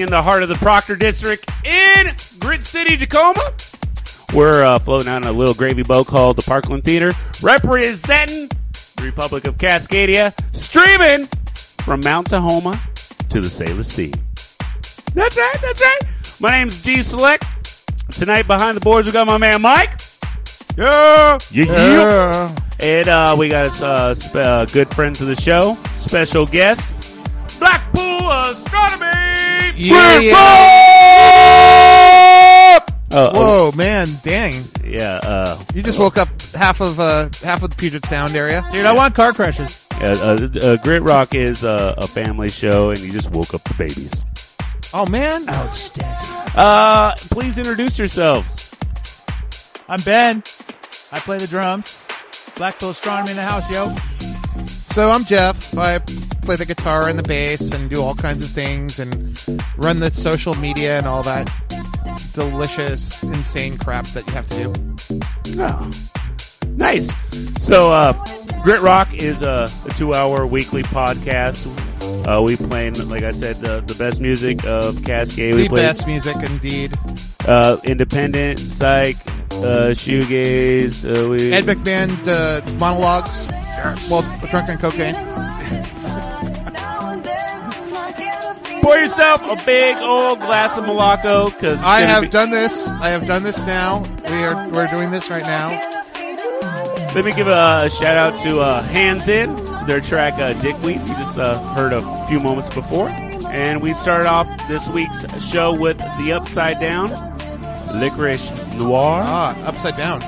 In the heart of the Proctor District in Grit City, Tacoma. We're uh, floating out in a little gravy boat called the Parkland Theater, representing the Republic of Cascadia, streaming from Mount Tahoma to the Salish Sea. That's right, that's right. My name's G Select. Tonight behind the boards we got my man Mike. Yeah, yeah, Yeah. and uh, we got us uh, sp- uh, good friends of the show, special guest, Astronomy. Yeah, Rick yeah. Rock! Uh, oh, Whoa, man, dang! yeah, uh, You just woke up half of uh, half of the Puget Sound area. Dude, I want car crashes. uh, uh, uh, Grit Rock is uh, a family show, and you just woke up the babies. Oh man, Outstanding. Uh, please introduce yourselves. I'm Ben. I play the drums. Blackpool Astronomy in the house, yo. so I'm Jeff. I play the guitar and the bass and do all kinds of things and run the social media and all that delicious, insane crap that you have to do. Oh, nice. So, uh, Grit Rock is a, a two-hour weekly podcast. Uh, we play, like I said, the, the best music of Cascade. We play best music, indeed. uh, independent, psych, uh, shoegaze. Uh, we Ed McMahon uh, monologues. Well, drunk on cocaine. pour yourself a big old glass of Moloko because I have done this. I have done this now. We are we're doing this right now. Let me give a, shout out to uh, Hands In, their track uh, Dickweed. We just uh, heard a few moments before. And we started off this week's show with The Upside Down, Licorice Noir. Ah, upside down.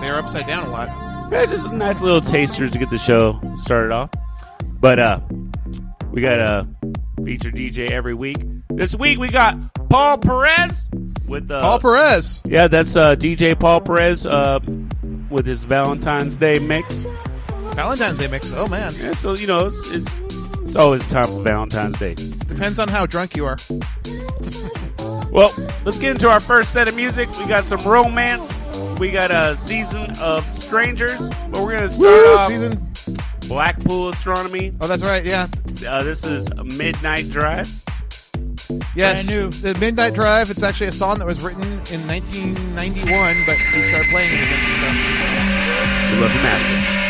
They are upside down a lot. It's just a nice little taster to get the show started off. But uh, we got a feature DJ every week. This week we got Paul Perez with uh, Paul Perez. Yeah, that's uh, DJ Paul Perez uh, with his Valentine's Day mix. Valentine's Day mix. Oh man, And so you know, it's, it's it's always time for Valentine's Day. depends on how drunk you are. Well, let's get into our first set of music. We got some romance. We got a season of strangers, but we're gonna start Woo, off season. Blackpool Astronomy. Oh, that's right. Yeah. Uh, this is Midnight Drive. Yes. Brand new. The Midnight Drive. It's actually a song that was written in 1991, but we started playing it again. We love you massive.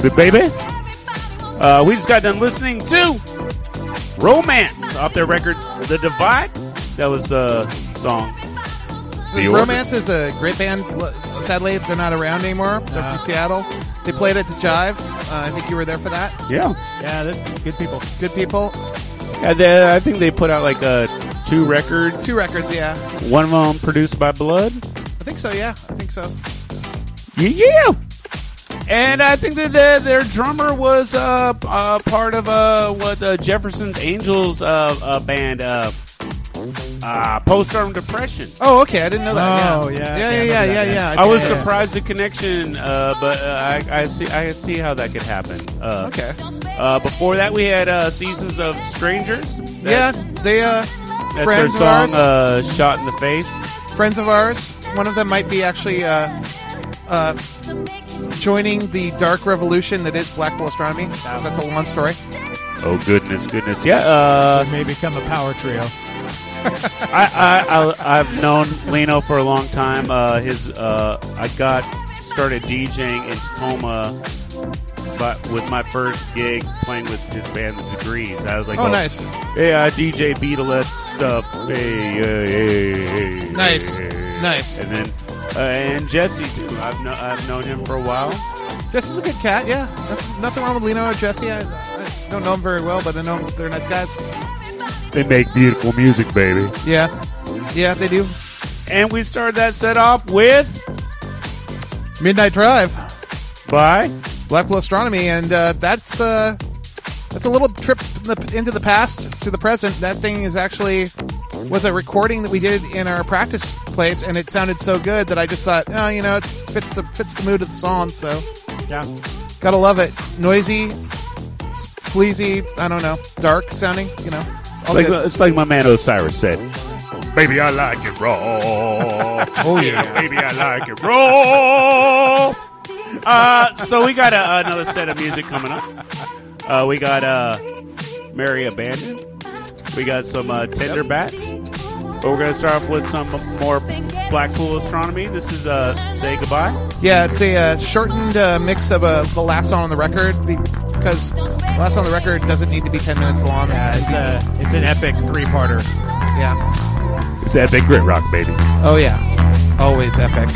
Baby, baby. Uh, we just got done listening to Romance off their record, The Divide. That was a song. The Order. Romance is a great band. Sadly, they're not around anymore. They're from Seattle. They played at the Jive. Uh, I think you were there for that. Yeah. Yeah, they're good people. Good people. yeah they, I think they put out like uh, two records. Two records, yeah. One of them produced by Blood. I think so, yeah. I think so. Yeah, yeah. And I think that their, their drummer was uh, uh, part of uh, what uh, Jefferson's Angels uh, uh, band, uh, uh, Postpartum Depression. Oh, okay. I didn't know that. Oh, yeah. yeah, Yeah, I yeah, yeah, yeah, yeah. yeah. I was Okay. surprised the connection, uh, but uh, I, I see I see how that could happen. Uh, Okay. Uh, before that, we had uh, Seasons of Strangers. Yeah, they, uh, that's their song, ours. uh, "Shot in the Face." friends of ours. One of them might be actually uh, uh, joining the dark revolution that is Blackpool Astronomy. That's a long story. Oh goodness, goodness, yeah. Uh, May become a power trio. I, I, I I've known Lino for a long time. Uh, his uh, I got started DJing in Tacoma, but with my first gig playing with his band The Degrees. I was like, Oh, nice. Yeah, I DJ Beatlesque stuff. Hey, hey, hey, hey, Nice. hey. Nice. And then uh, and Jesse too. I've kno- I've known him for a while. Jesse's a good cat, yeah. Nothing, nothing wrong with Lino or Jesse. I, I don't know them very well, but I know they're nice guys. They make beautiful music, baby. Yeah. Yeah, they do. And we started that set off with Midnight Drive, by Blackpool Astronomy, and uh, that's uh, that's a little trip in the, into the past to the present. That thing is actually was a recording that we did in our practice place, and it sounded so good that I just thought, oh, you know, it fits the fits the mood of the song. So Yeah. gotta love it. Noisy, s- sleazy. I don't know, dark sounding. You know, It's like, it's like my man Osiris said. Baby, I like it raw. Oh, yeah. baby, I like it raw. Uh, so we got a, another set of music coming up. Uh, we got uh, Mary Abandoned. We got some uh, Tender Bats. But we're gonna start off with some more Blackpool Astronomy. This is uh, Say Goodbye. Yeah, it's a uh, shortened uh, mix of uh, the last song on the record because the last song on the record doesn't need to be ten minutes long. Yeah, it's a it's an epic three parter. yeah. It's Epic Grit Rock, baby. Oh yeah, always epic.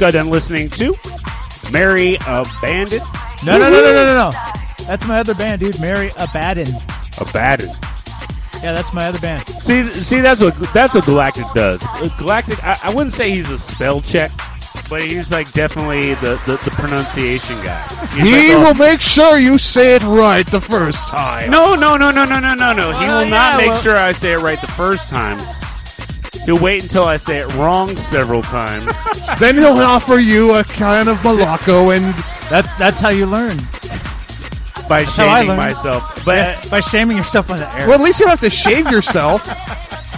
Got done listening to Mary Abandoned. No, no, no, no, no, no, no. That's my other band, dude. Mary Abaddon. Abandoned. Yeah, that's my other band. See, see, that's what that's what Galactic does. Uh, Galactic, I, I wouldn't say he's a spell check, but he's like definitely the, the, the pronunciation guy. He's He like, oh, will make sure you say it right the first time. No, no, no, no, no, no, no, no. He Well, will not make well- sure I say it right the first time. He'll wait until I say it wrong several times. Then he'll offer you a can of Moloko, and That that's how you learn. by how I shaming learn. myself. But uh, By shaming yourself on the air. well, at least you don't have to shave yourself.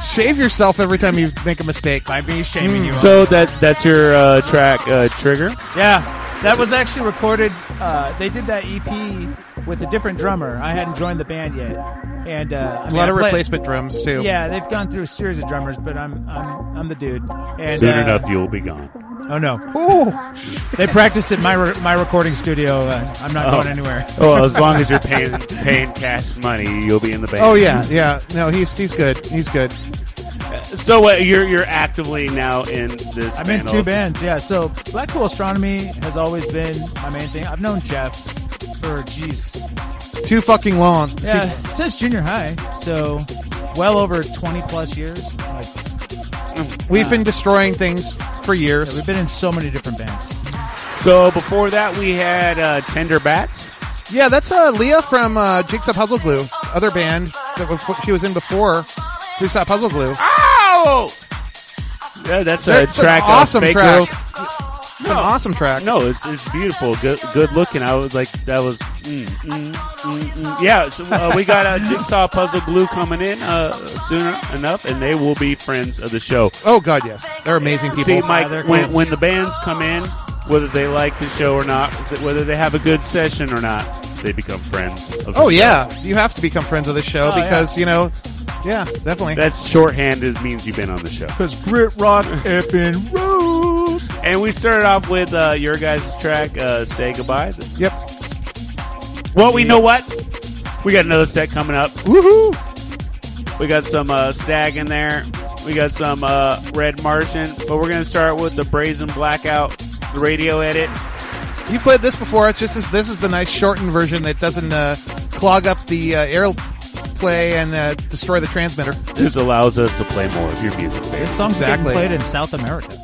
shave yourself every time you make a mistake. By me shaming you. so that that's your uh, track uh, trigger. Yeah, that was actually recorded. Uh, they did that EP with a different drummer. I hadn't joined the band yet, and uh, I A mean, lot of play- replacement drums too. Yeah, they've gone through a series of drummers, but I'm I'm I'm the dude. And, Soon uh, enough, you'll be gone. Oh no, Ooh. they practiced at my re- my recording studio. Uh, I'm not Oh. going anywhere. Oh, as long as you're paying paying cash money, you'll be in the band. Oh yeah, yeah. No, he's he's good. He's good. So uh, you're you're actively now in this. I'm in two also. bands. Yeah, so Blackpool Astronomy has always been my main thing. I've known Jeff for geez, Too fucking long. yeah, See, since junior high. So well over 20 plus years. Like we've been destroying things for years. we've been in so many different bands. So before that, we had uh, Tender Bats. Yeah, that's uh, Leah from uh, Jigsaw Puzzle Glue, other band that was, she was in before Jigsaw Puzzle Glue. Ow! Yeah, that's a That's an track. awesome uh, Fake track. Girls. It's an awesome track. No, it's, it's beautiful, good good looking. I was like, that was mm, mm, mm, mm. yeah. So uh, we got a Jigsaw Puzzle Glue coming in uh, soon enough, and they will be friends of the show. Oh god, yes, they're amazing people. See, Mike, they're when cool. when the bands come in, whether they like the show or not, whether they have a good session or not, they become friends. Of the oh show. yeah, you have to become friends of the show Oh, yeah. because you know, yeah, definitely. That's shorthanded means you've been on the show. Because grit rock effing rules. And we started off with uh, your guys' track, uh, "Say Goodbye." yep. Well, we know what? We got another set coming up. Woohoo! We got some uh, Stag in there. We got some uh, Red Martian. But we're gonna start with the Brazen Blackout radio edit. You played this before. It's just this, this is the nice shortened version that doesn't uh, clog up the uh, airplay and uh, destroy the transmitter. This allows us to play more of your music. This song's Exactly. getting played in South America.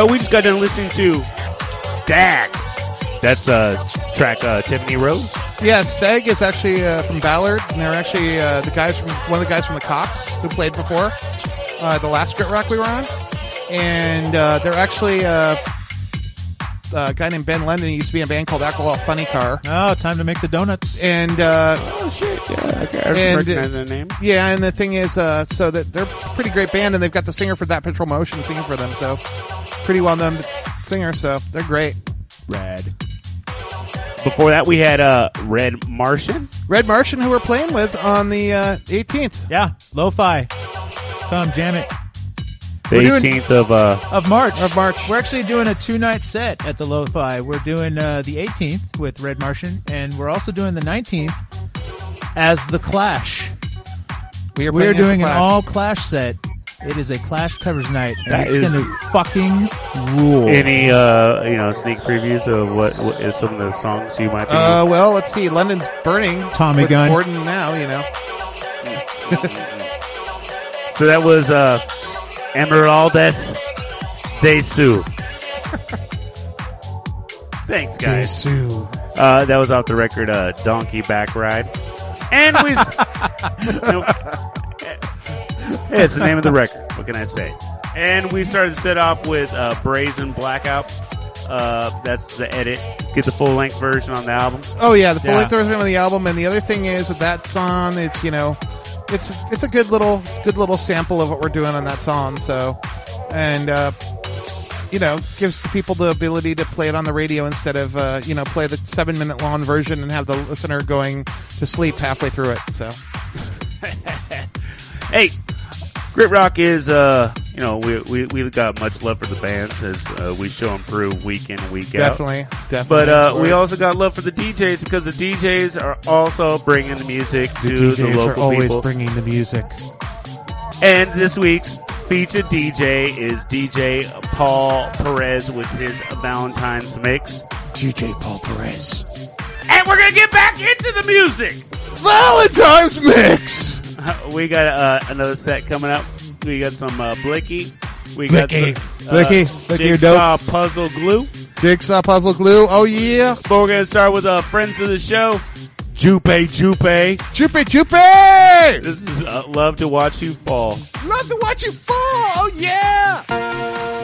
So we just got done listening to Stag. That's uh track uh, Tiffany Rose. Yeah, Stag is actually uh, from Ballard, and they're actually uh, the guys from one of the guys from the Cops who played before uh, the last Grit Rock we were on, and uh, they're actually uh, a guy named Ben London. He used to be in a band called Alcohol Funny Car, Oh, time to make the donuts. and uh, Oh shit! Yeah, okay. I And- recognize that name. yeah, and the thing is, uh, so that they're a pretty great band, and they've got the singer for That Patrol Motion singing for them, so pretty well known singer. So they're great. Rad. Before that, we had uh, Red Martian. Red Martian, who we're playing with on the uh, 18th. Yeah, lo-fi. Come jam it. The We're doing- 18th of uh, Of March. Of March. We're actually doing a two-night set at the Lo-Fi. We're doing uh, the 18th with Red Martian, and we're also doing the 19th as the Clash. We are, We're as The doing an Clash. all Clash set. It is a Clash covers night, and That it's is- going to fucking rule. any uh, you know sneak previews of what, what is some of the songs you might be. Uh, well, let's see. London's burning. Tommy with gun. Gordon now, you know. so that was uh, Emeraldes de Sioux. Thanks, guys. Uh, that was off the record, uh, Donkey Back Ride. And we. s- Nope. it's the name of the record. What can I say? And we started to set off with uh, Brazen Blackout. Uh, that's the edit. Get the full length version on the album. Oh yeah, the full Yeah. length version of the album. And the other thing is with that song, it's you know, it's it's a good little good little sample of what we're doing on that song. So, and uh, you know, gives the people the ability to play it on the radio instead of uh, you know play the seven minute long version and have the listener going to sleep halfway through it. So Hey, Grit Rock is, uh, you know, we, we, we've got much love for the bands as uh, we show them through week in week out. definitely, definitely. But uh, we also got love for the DJs because the DJs are also bringing the music to the local people. bringing the music. and this week's featured DJ is DJ Paul Perez with his Valentine's mix. DJ Paul Perez. And we're gonna get back into the music. Valentine's mix. We got uh, another set coming up. We got some uh, Blicky. We got Blicky. some uh, Blicky. Blicky, Jigsaw Puzzle Glue. Jigsaw puzzle glue. Oh yeah. But we're gonna start with uh, friends of the show, Jupe Jupe. Jupe, Jupe! This is uh, love to watch you fall. Love to watch you fall. Oh yeah.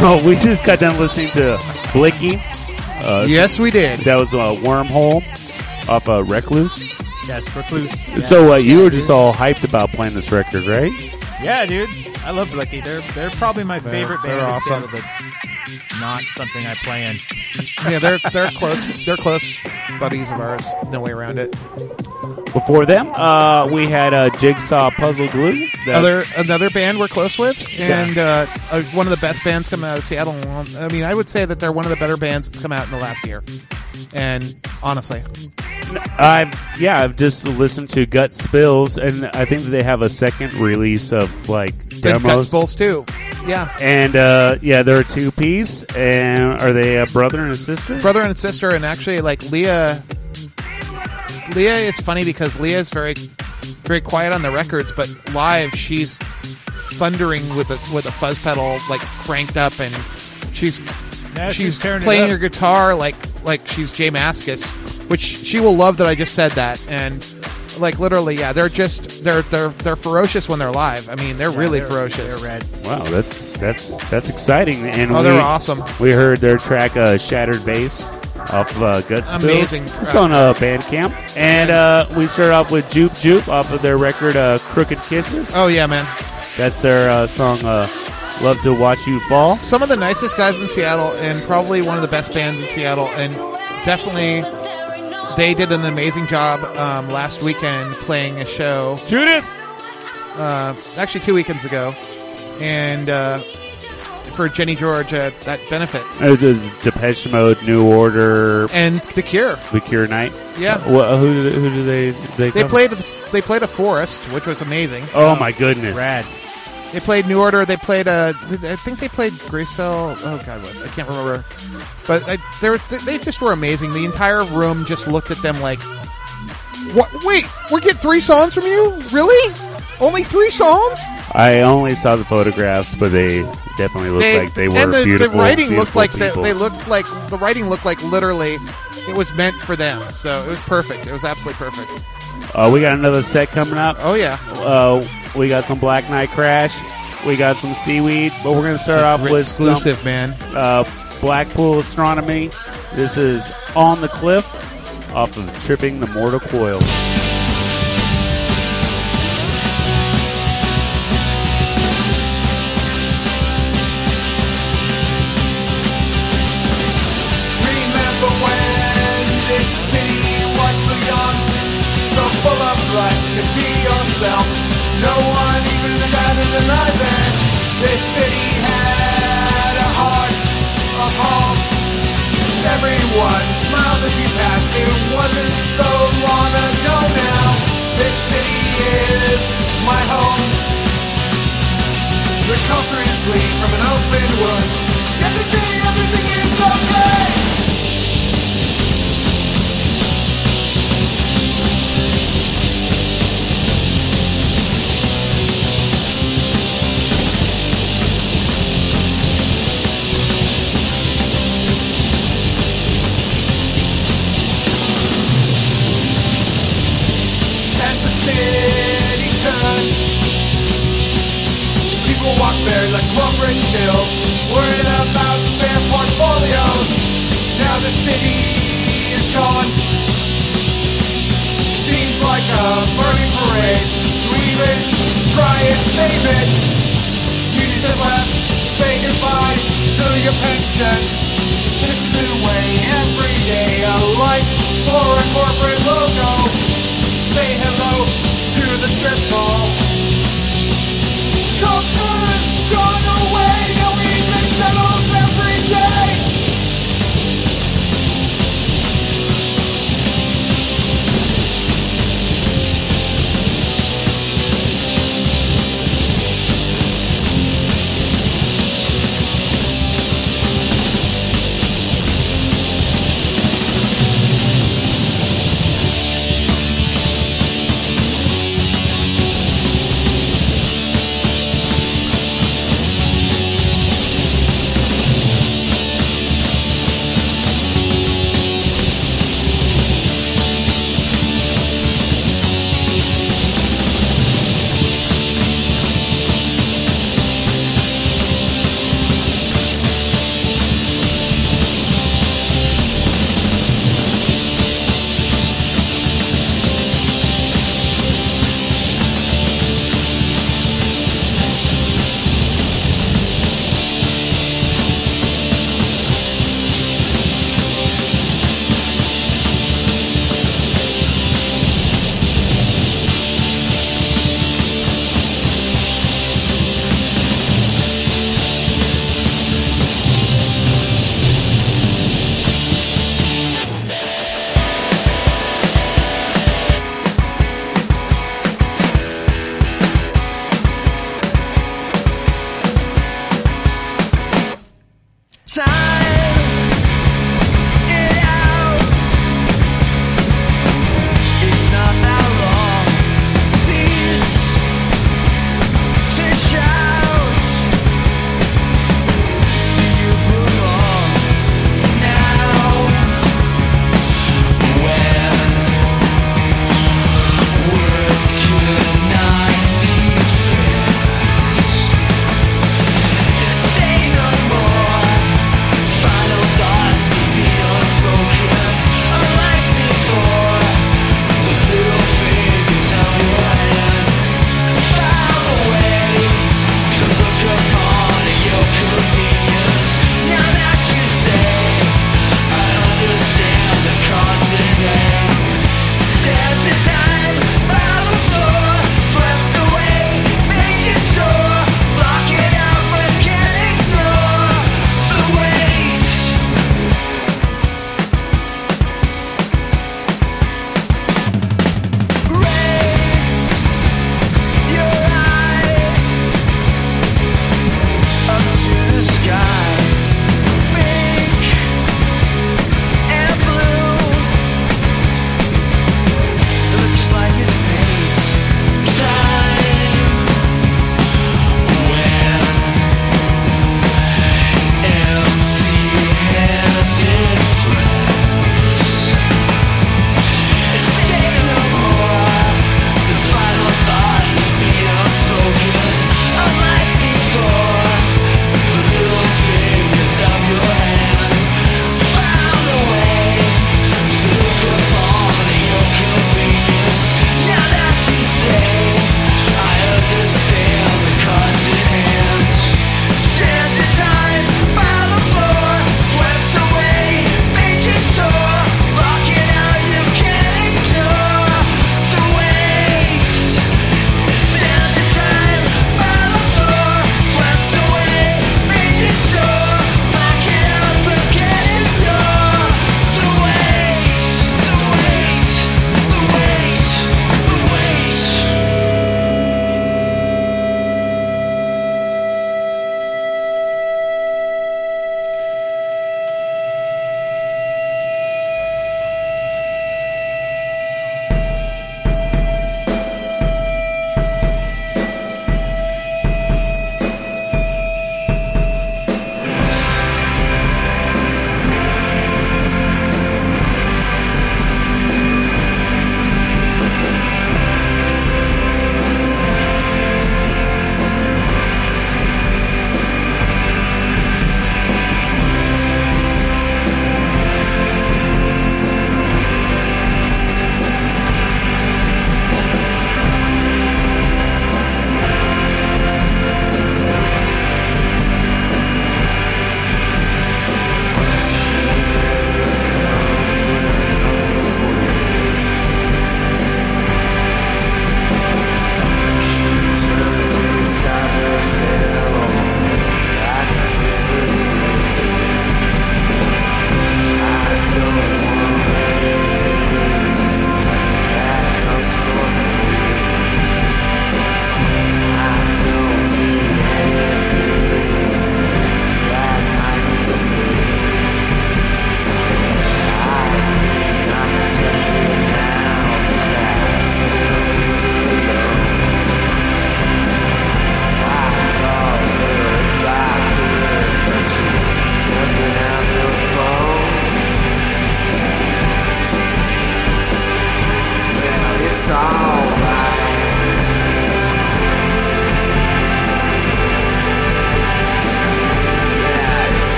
So we just got done listening to Blicky. Uh, Yes, we did. That was a wormhole off uh, Recluse. Yes, Recluse. Yeah. So uh, you Yeah, were dude. just all hyped about playing this record, right? Yeah, dude. I love Blicky. They're they're probably my They're- favorite they're band awesome. Seattle that's not something I play in. Yeah, they're they're close. They're close buddies of ours. No way around it. Before them, uh, we had uh, Jigsaw Puzzle Glue. That's- Other another band we're close with, and uh, uh, one of the best bands coming out of Seattle. I mean, I would say that they're one of the better bands that's come out in the last year. And honestly, I've yeah, I've just listened to Gut Spills, and I think that they have a second release of like Guts demos. Bulls too. Yeah, And uh, yeah, they're a two piece, and are they a brother and a sister? brother and sister, and actually, like Leah. Leah is funny because Leah is very very quiet on the records, but live she's thundering with a with a fuzz pedal like cranked up, and she's Now she's she's playing up. her guitar like like she's J Mascis, which she will love that I just said that. And like literally, yeah, they're just they're they're they're ferocious when they're live. I mean, they're really They're- ferocious. They're red. Wow, that's that's that's exciting. And Oh, we, they're awesome. We heard their track uh, "Shattered Bass" off of uh, Gut Spill. Amazing It's on uh, Bandcamp, and uh, we start off with "Jupe Jupe" off of their record uh, "Crooked Kisses." Oh yeah, man. That's their uh, song uh, "Love to Watch You Fall." Some of the nicest guys in Seattle, and probably one of the best bands in Seattle, and definitely they did an amazing job um, last weekend playing a show. Judith. uh, actually two weekends ago, and uh, for Jenny George at that benefit Uh, the Depeche Mode, New Order, and The Cure. The Cure Night. Yeah. Uh, who did who did they they, They played they played a forest, which was amazing. Oh my goodness! Rad. They played New Order. They played uh, I think they played Grace Oh god, what? I can't remember. But I, they were, they just were amazing. The entire room just looked at them like, "What? Wait, we get three songs from you? Really? Only three songs?" I only saw the photographs, but they definitely looked like they were and the, beautiful. the writing looked like the, they looked like the writing looked like literally it was meant for them. So it was perfect. It was absolutely perfect. Uh, we got another set coming up. Oh yeah, Uh, we got some Black Nite Crash. We got some Seaweed, but we're going to start off with some, exclusive man. uh, Blackpool Astronomy. This is On the Cliff off of Tripping the Mortal Coil. Open wound. There like corporate shills, worried about their portfolios. Now the city is gone. Seems like a burning parade. Do we even try and save it? Unions have left. Say goodbye to your pension. This is the way every day. A life for a corporate logo. Say hello to the strip mall.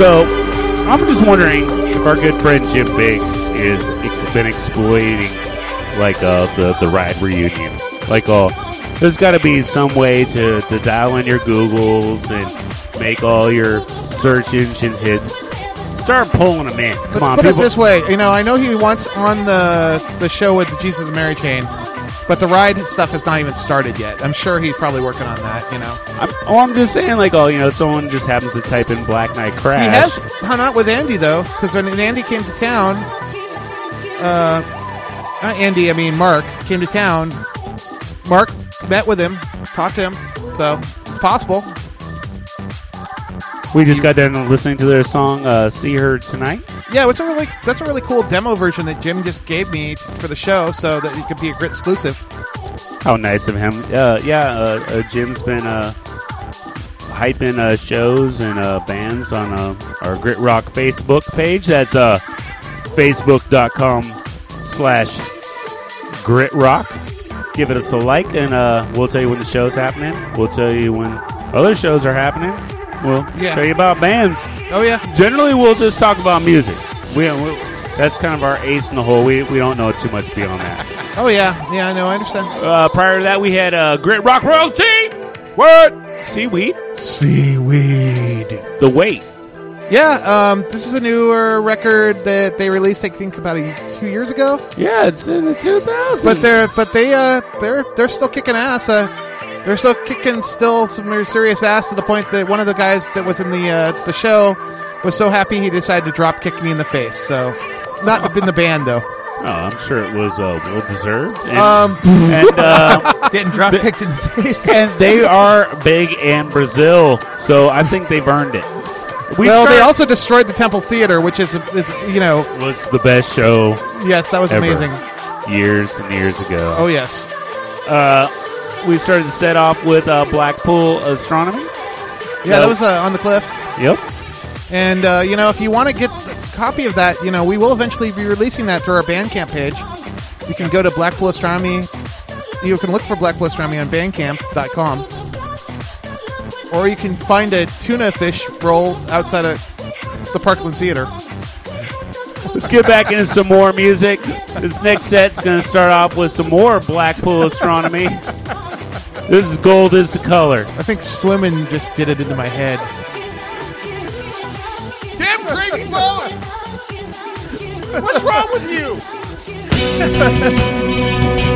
So I'm just wondering if our good friend Jim Biggs is ex- been exploiting like uh, the the ride reunion. Like, uh, there's got to be some way to, to dial in your Googles and make all your search engine hits. Start pulling them in. Come Let's on, put people. it this way. You know, I know he wants on the the show with the Jesus and Mary chain, but the ride stuff has not even started yet. I'm sure he's probably working on that. You know, I'm, oh, I'm just saying, like, oh, you know, someone just happens to type in Black Nite Crash. he has hung out with Andy though, because when Andy came to town, uh, not Andy, I mean Mark came to town. Mark met with him, talked to him, so it's possible. We just got done listening to their song uh, "See Her Tonight." Yeah, it's a really that's a really cool demo version that Jim just gave me for the show, so that it could be a grit exclusive. How nice of him! Uh, yeah, uh, uh, Jim's been uh, hyping uh, shows and uh, bands on uh, our Grit Rock Facebook page. That's uh, facebook.com slash Grit Rock. Give it us a like, and uh, we'll tell you when the show's happening. We'll tell you when other shows are happening. We'll Yeah. tell you about bands. Oh yeah, Generally, we'll just talk about music. We, we that's kind of our ace in the hole. We, we don't know too much beyond that. oh yeah, yeah. I know. I understand. Uh, prior to that, we had uh, Grit Rock Royalty. What? Seaweed. Seaweed. The weight. Yeah, um, this is a newer record that they released. I think about a, two years ago. Yeah, it's in the 2000s. But they're but they uh they're they're still kicking ass. Uh, they're still kicking still some very serious ass to the point that one of the guys that was in the uh, the show was so happy he decided to drop kick me in the face. So not in the band though. Oh, I'm sure it was uh, well deserved. And, Um, and, uh, Getting drop kicked in the face. and they are big in Brazil, so I think they've earned it. We well, they also destroyed the Temple Theater, which is, is you know was the best show yes, that was Ever. amazing. years and years ago. Oh yes, Uh, we started to set off with uh, Blackpool Astronomy. yeah, No. that was uh, on the cliff. Yep. And uh, you know, if you want to get a copy of that, you know, we will eventually be releasing that through our Bandcamp page. You can go to Blackpool Astronomy. You can look for Blackpool Astronomy on Bandcamp.com, or you can find a tuna fish roll outside of the Parkland Theater. Let's get back into some more music. This next set's going to start off with some more Blackpool Astronomy. This is Gold is the Color. I think swimming just did it into my head. Damn crazy boy! What's wrong with you?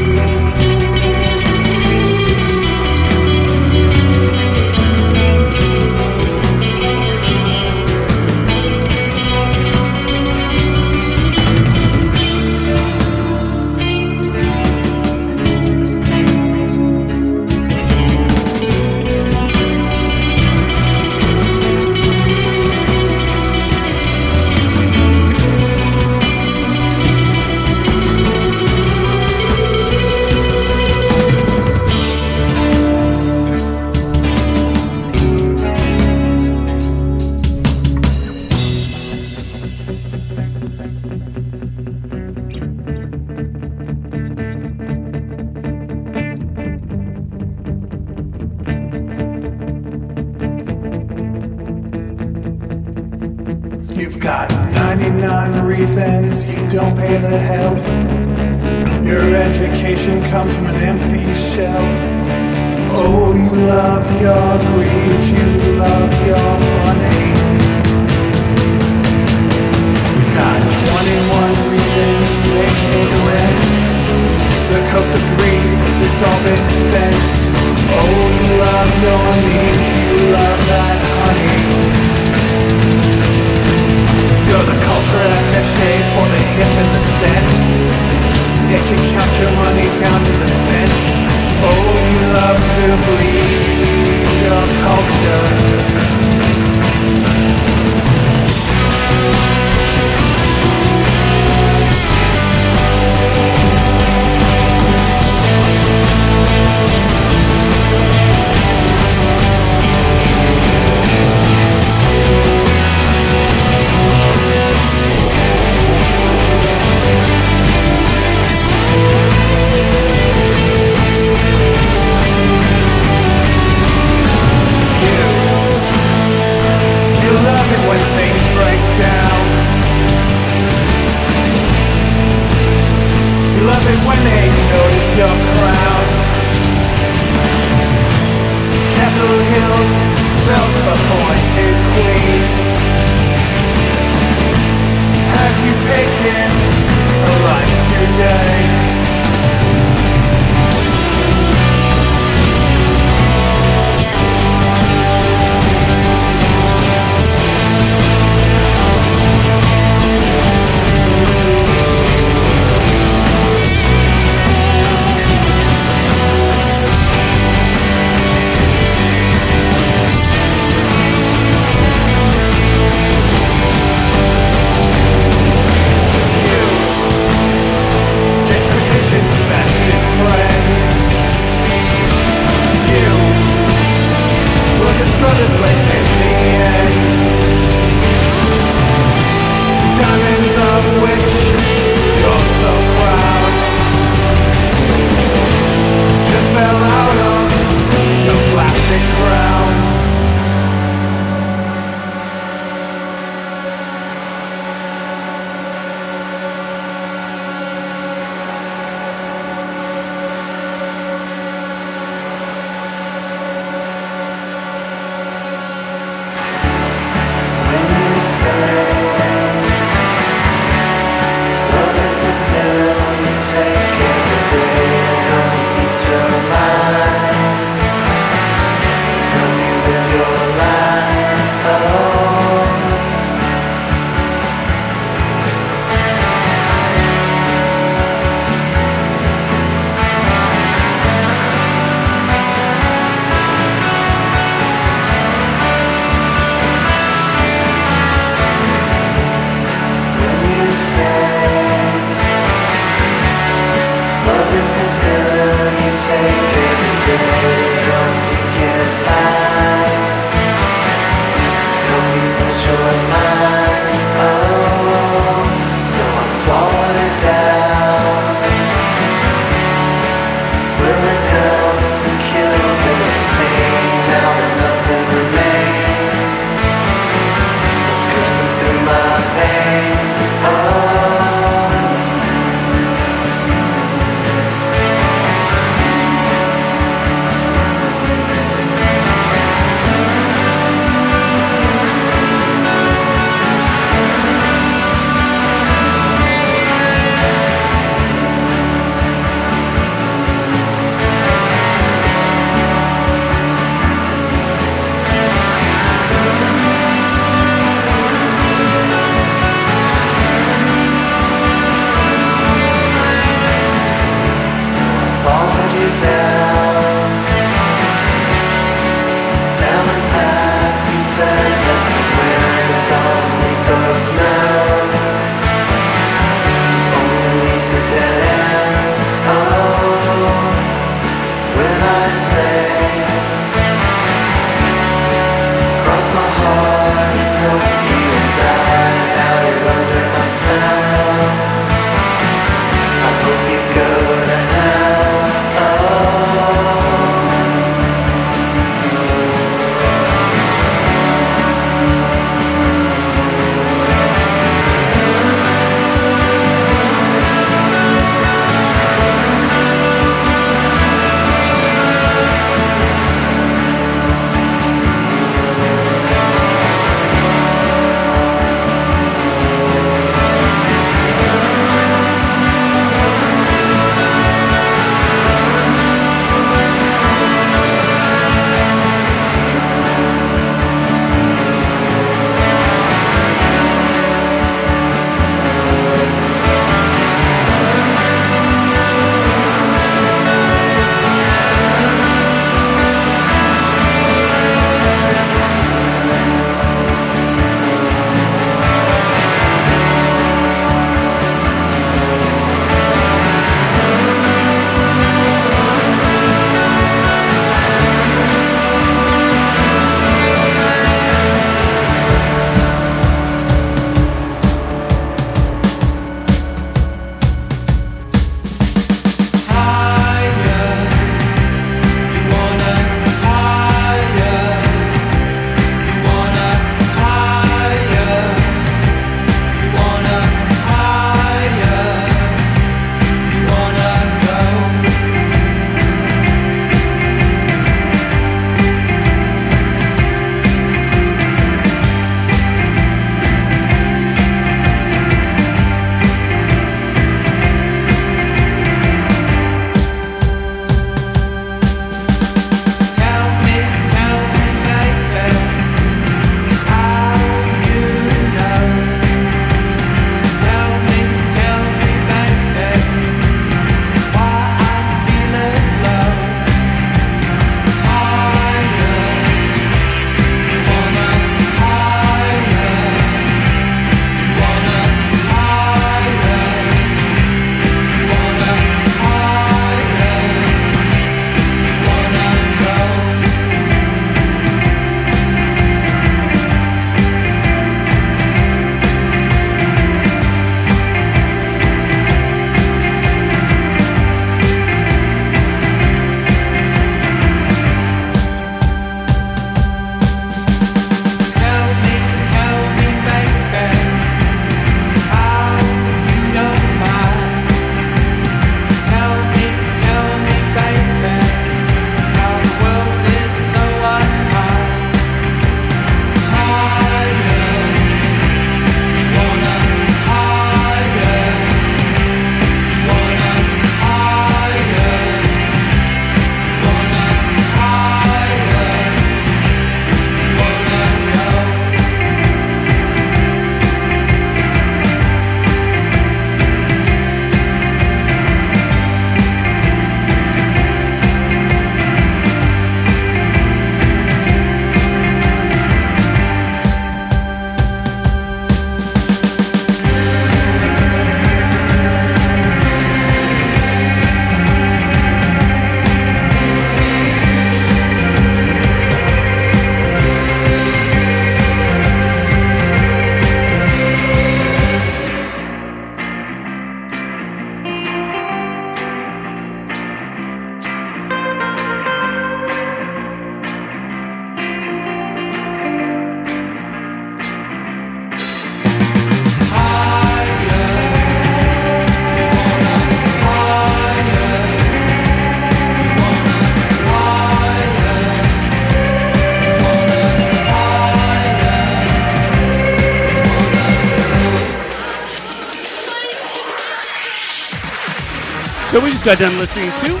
just got done listening to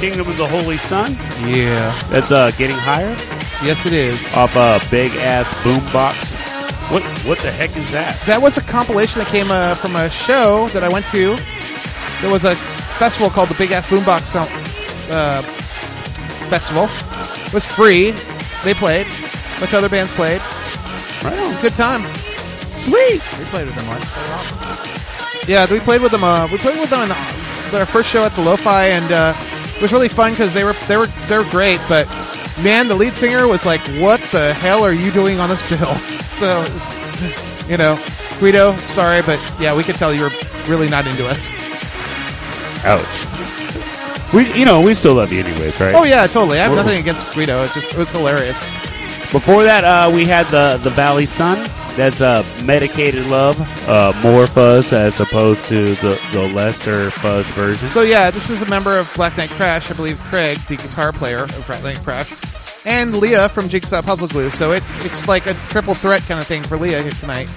Kingdom of the Holy Sun. Yeah. That's uh, getting higher Yes, it is. off a big ass boombox. What what the heck is that? That was a compilation that came uh, from a show that I went to. There was a festival called the Big Ass Boombox Com- uh, Festival. It was free. They played. A bunch of other bands played. Right on. Good time. Sweet. We played with them once. They were awesome. Yeah, we played with them. Uh, we played with them on their first show at the Lo-Fi, and uh, it was really fun because they were they were they were great. But man, the lead singer was like, "What the hell are you doing on this bill?" So, you know, Guido, sorry, but yeah, we could tell you were really not into us. Ouch. We you know we still love you anyways, right? Oh yeah, totally. I have We're- nothing against Guido. It's just it was hilarious. Before that, uh, we had the the Valley Sun. That's uh, medicated love, uh, more fuzz as opposed to the, the lesser fuzz version. So yeah, this is a member of Black Nite Crash, I believe. Craig, the guitar player of Black Nite Crash, and Leah from Jigsaw Puzzle Glue. So it's it's like a triple threat kind of thing for Leah here tonight.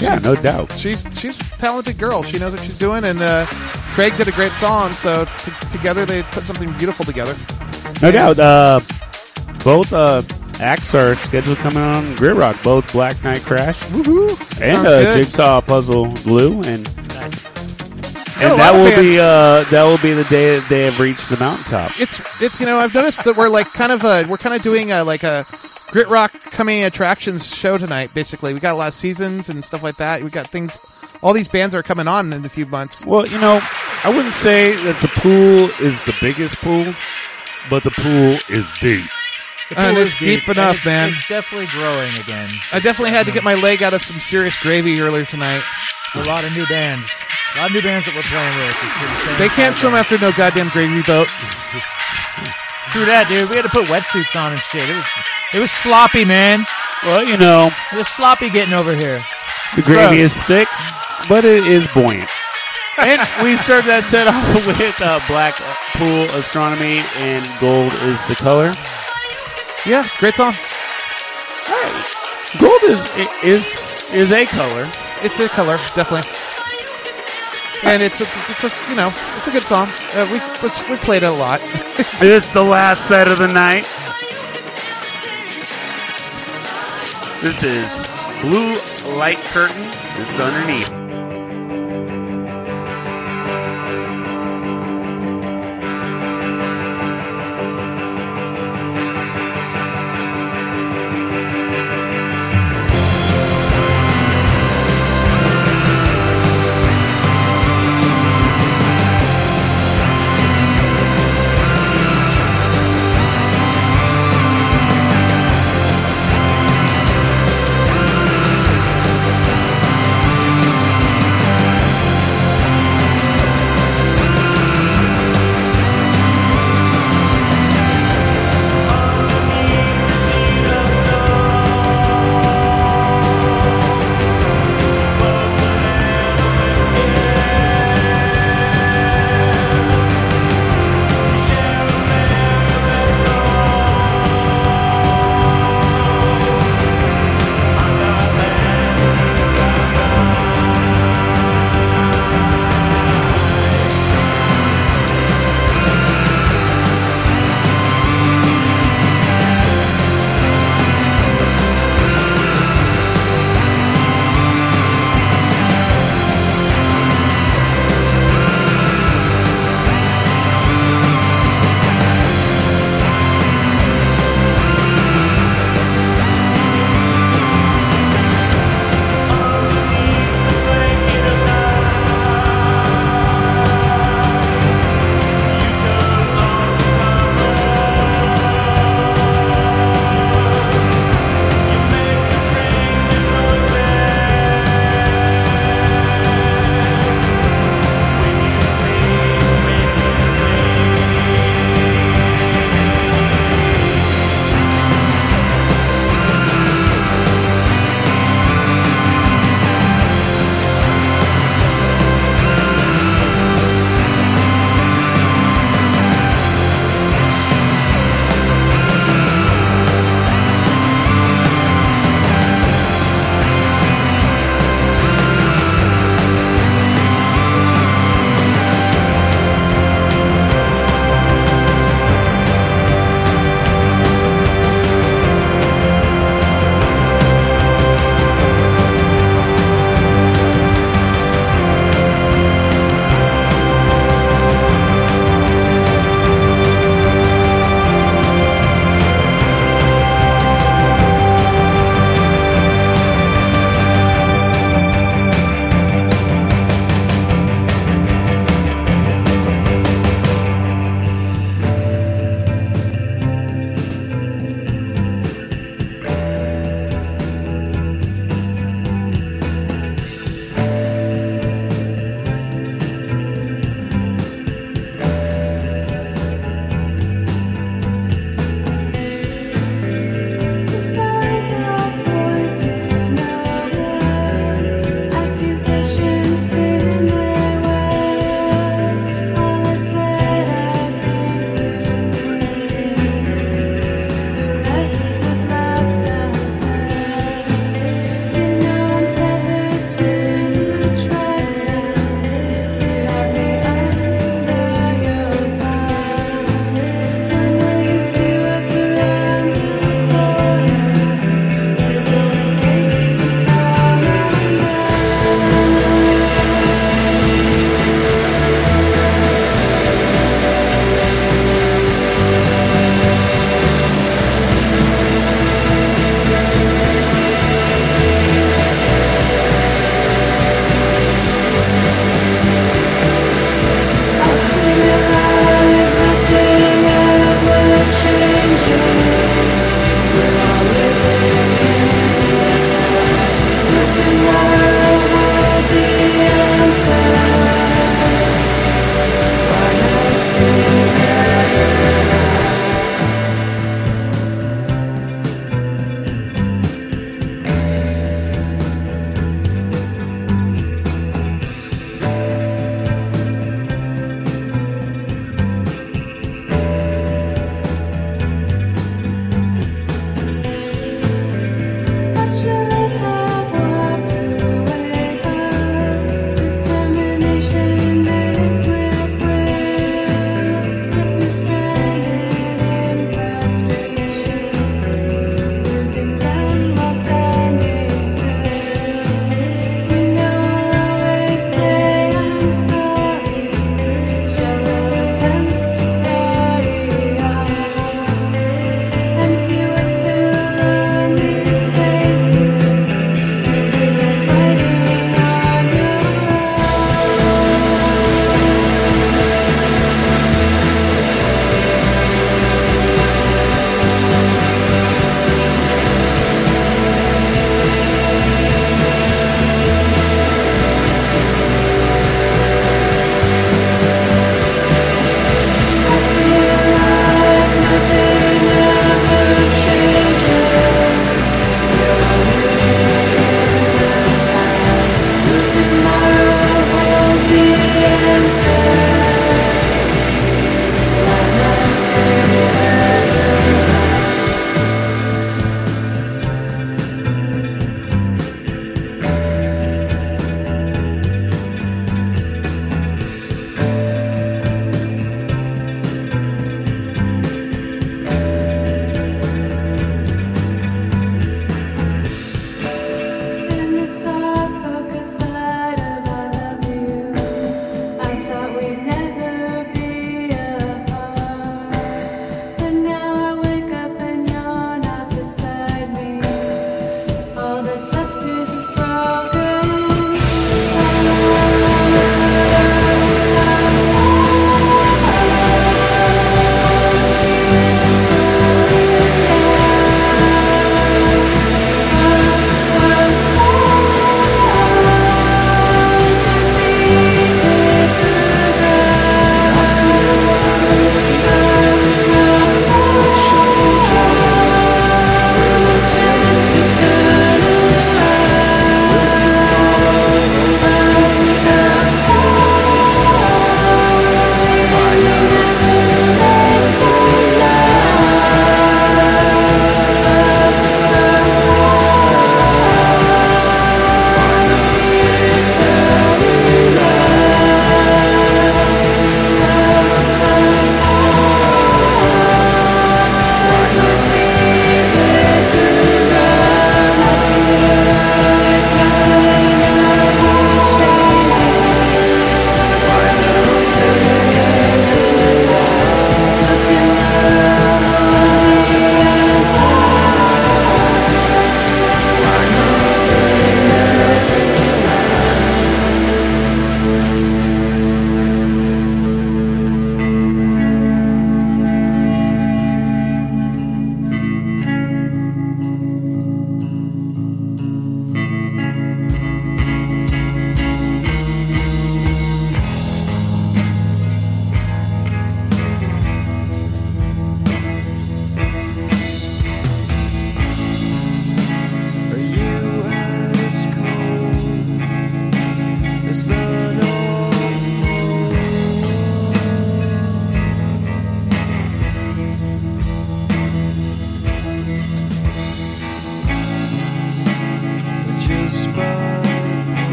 yeah, no doubt. She's she's a talented girl. She knows what she's doing, and uh, Craig did a great song. So t- together they put something beautiful together. No doubt. Uh, both acts are scheduled coming on Grit Rock. Both Black Nite Crash Woohoo! and Sounds uh, good. Jigsaw Puzzle Glue, and Got a and lot that of will bands. be uh, that will be the day that they have reached the mountaintop. It's it's you know I've noticed that we're like kind of uh we're kind of doing a, like a grit rock coming attractions show tonight. Basically, we got a lot of seasons and stuff like that. We got things. All these bands are coming on in a few months. Well, you know, I wouldn't say that the pool is the biggest pool, but the pool is deep. The And it's is deep enough, it's- man. It's definitely growing again. I definitely had to get my leg out of some serious gravy earlier tonight. It's a lot of new bands. A lot of new bands that we're playing with. It's insane. They can't swim after no goddamn gravy boat. True that, dude. We had to put wetsuits on and shit. It was it was sloppy, man. Well, you know, It was sloppy getting over here. the gravy is thick, but it is buoyant. and we served that set off with uh, Black Pool Astronomy and Gold is the color. Yeah, great song. Hey, Gold is is is a color. It's a color, definitely. And it's a, it's a you know it's a good song. Uh, we we played it a lot. It's the last set of the night. This is Blue Light Curtain. This is underneath.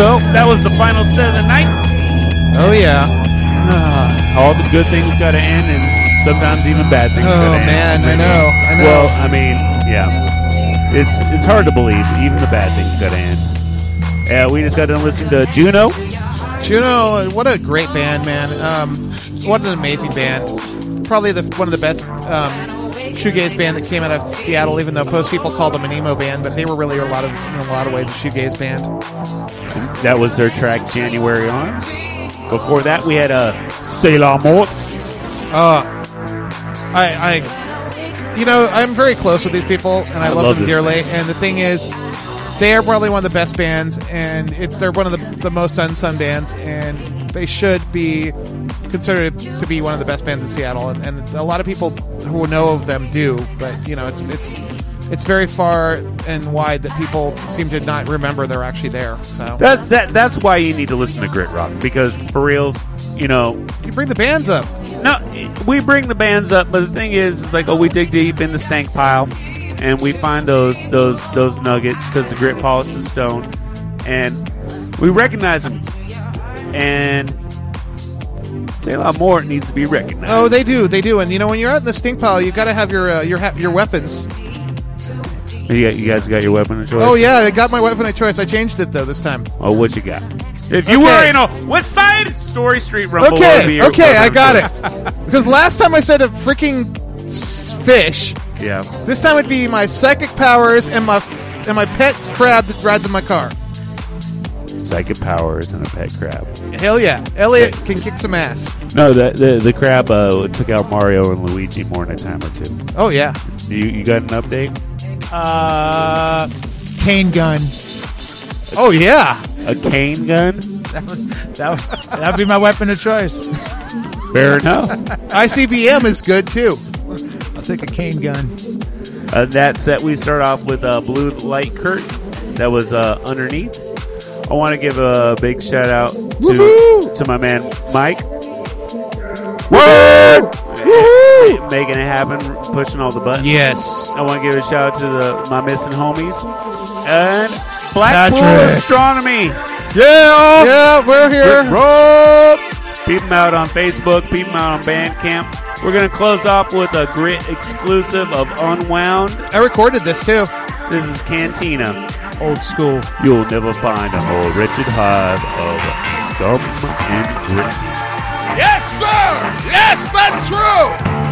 So that was the final set of the night. Oh yeah. All the good things got to end, and sometimes even bad things. Oh gotta end. man, I know. I know. Well, I mean, yeah, it's it's hard to believe even the bad things got to end. Yeah, we just got done listening to Juno. Juno, what a great band, man. Um, what an amazing band. Probably the one of the best um, shoegaze band that came out of Seattle. Even though most people called them an emo band, but they were really a lot of in a lot of ways a shoegaze band. That was their track January Arms. Before that, we had a uh, Sailor Mort. Uh, I, I, you know, I'm very close with these people, and I, I love, love them dearly. And the thing is, they are probably one of the best bands, and it, they're one of the, the most unsung bands, and they should be considered to be one of the best bands in Seattle. And, and a lot of people who know of them do, but you know, it's it's it's very far and wide that people seem to not remember they're actually there. So That that that's why you need to listen to Grit Rock because for reals, you know, you bring the bands up. no, we bring the bands up, but the thing is, it's like oh, we dig deep in the stank pile, and we find those those those nuggets because the grit polishes stone, and we recognize them, and say a lot more needs to be recognized. Oh, they do, they do. And you know, when you're out in the stink pile, you've got to have your uh, your ha- your weapons. You, got, you guys got your weapon of choice. Oh yeah, I got my weapon of choice. I changed it though this time. Oh, what you got? If you Okay. were in a West Side Story Street Rumble, would be Okay, your okay, I weapon got of it. Because last time I said a freaking s- fish. Yeah. This time it'd be my psychic powers and my f- and my pet crab that rides in my car. Psychic powers and a pet crab. Hell yeah, Elliot can kick some ass. No, the the, the crab uh, took out Mario and Luigi more than a time or two. Oh yeah. You, you got an update? Uh, cane gun. Oh yeah. A cane gun? That would, that would, that'd be my weapon of choice. Fair enough. ICBM is good too. I'll take a cane gun. Uh, that set, we start off with a blue light curtain that was uh, underneath. I want to give a big shout out to Woohoo! to my man Mike. Woo! Making it happen, pushing all the buttons. Yes. I want to give a shout out to the my missing homies and Blackpool Patrick. Astronomy. Yeah. Yeah, we're here. Rob. Peep them out on Facebook. Peep them out on Bandcamp. We're gonna close off with a grit exclusive of Unwound. I recorded this too. This is Cantina. Old school. You'll never find a more wretched hive of scum and grit. Yes, sir! Yes, that's true!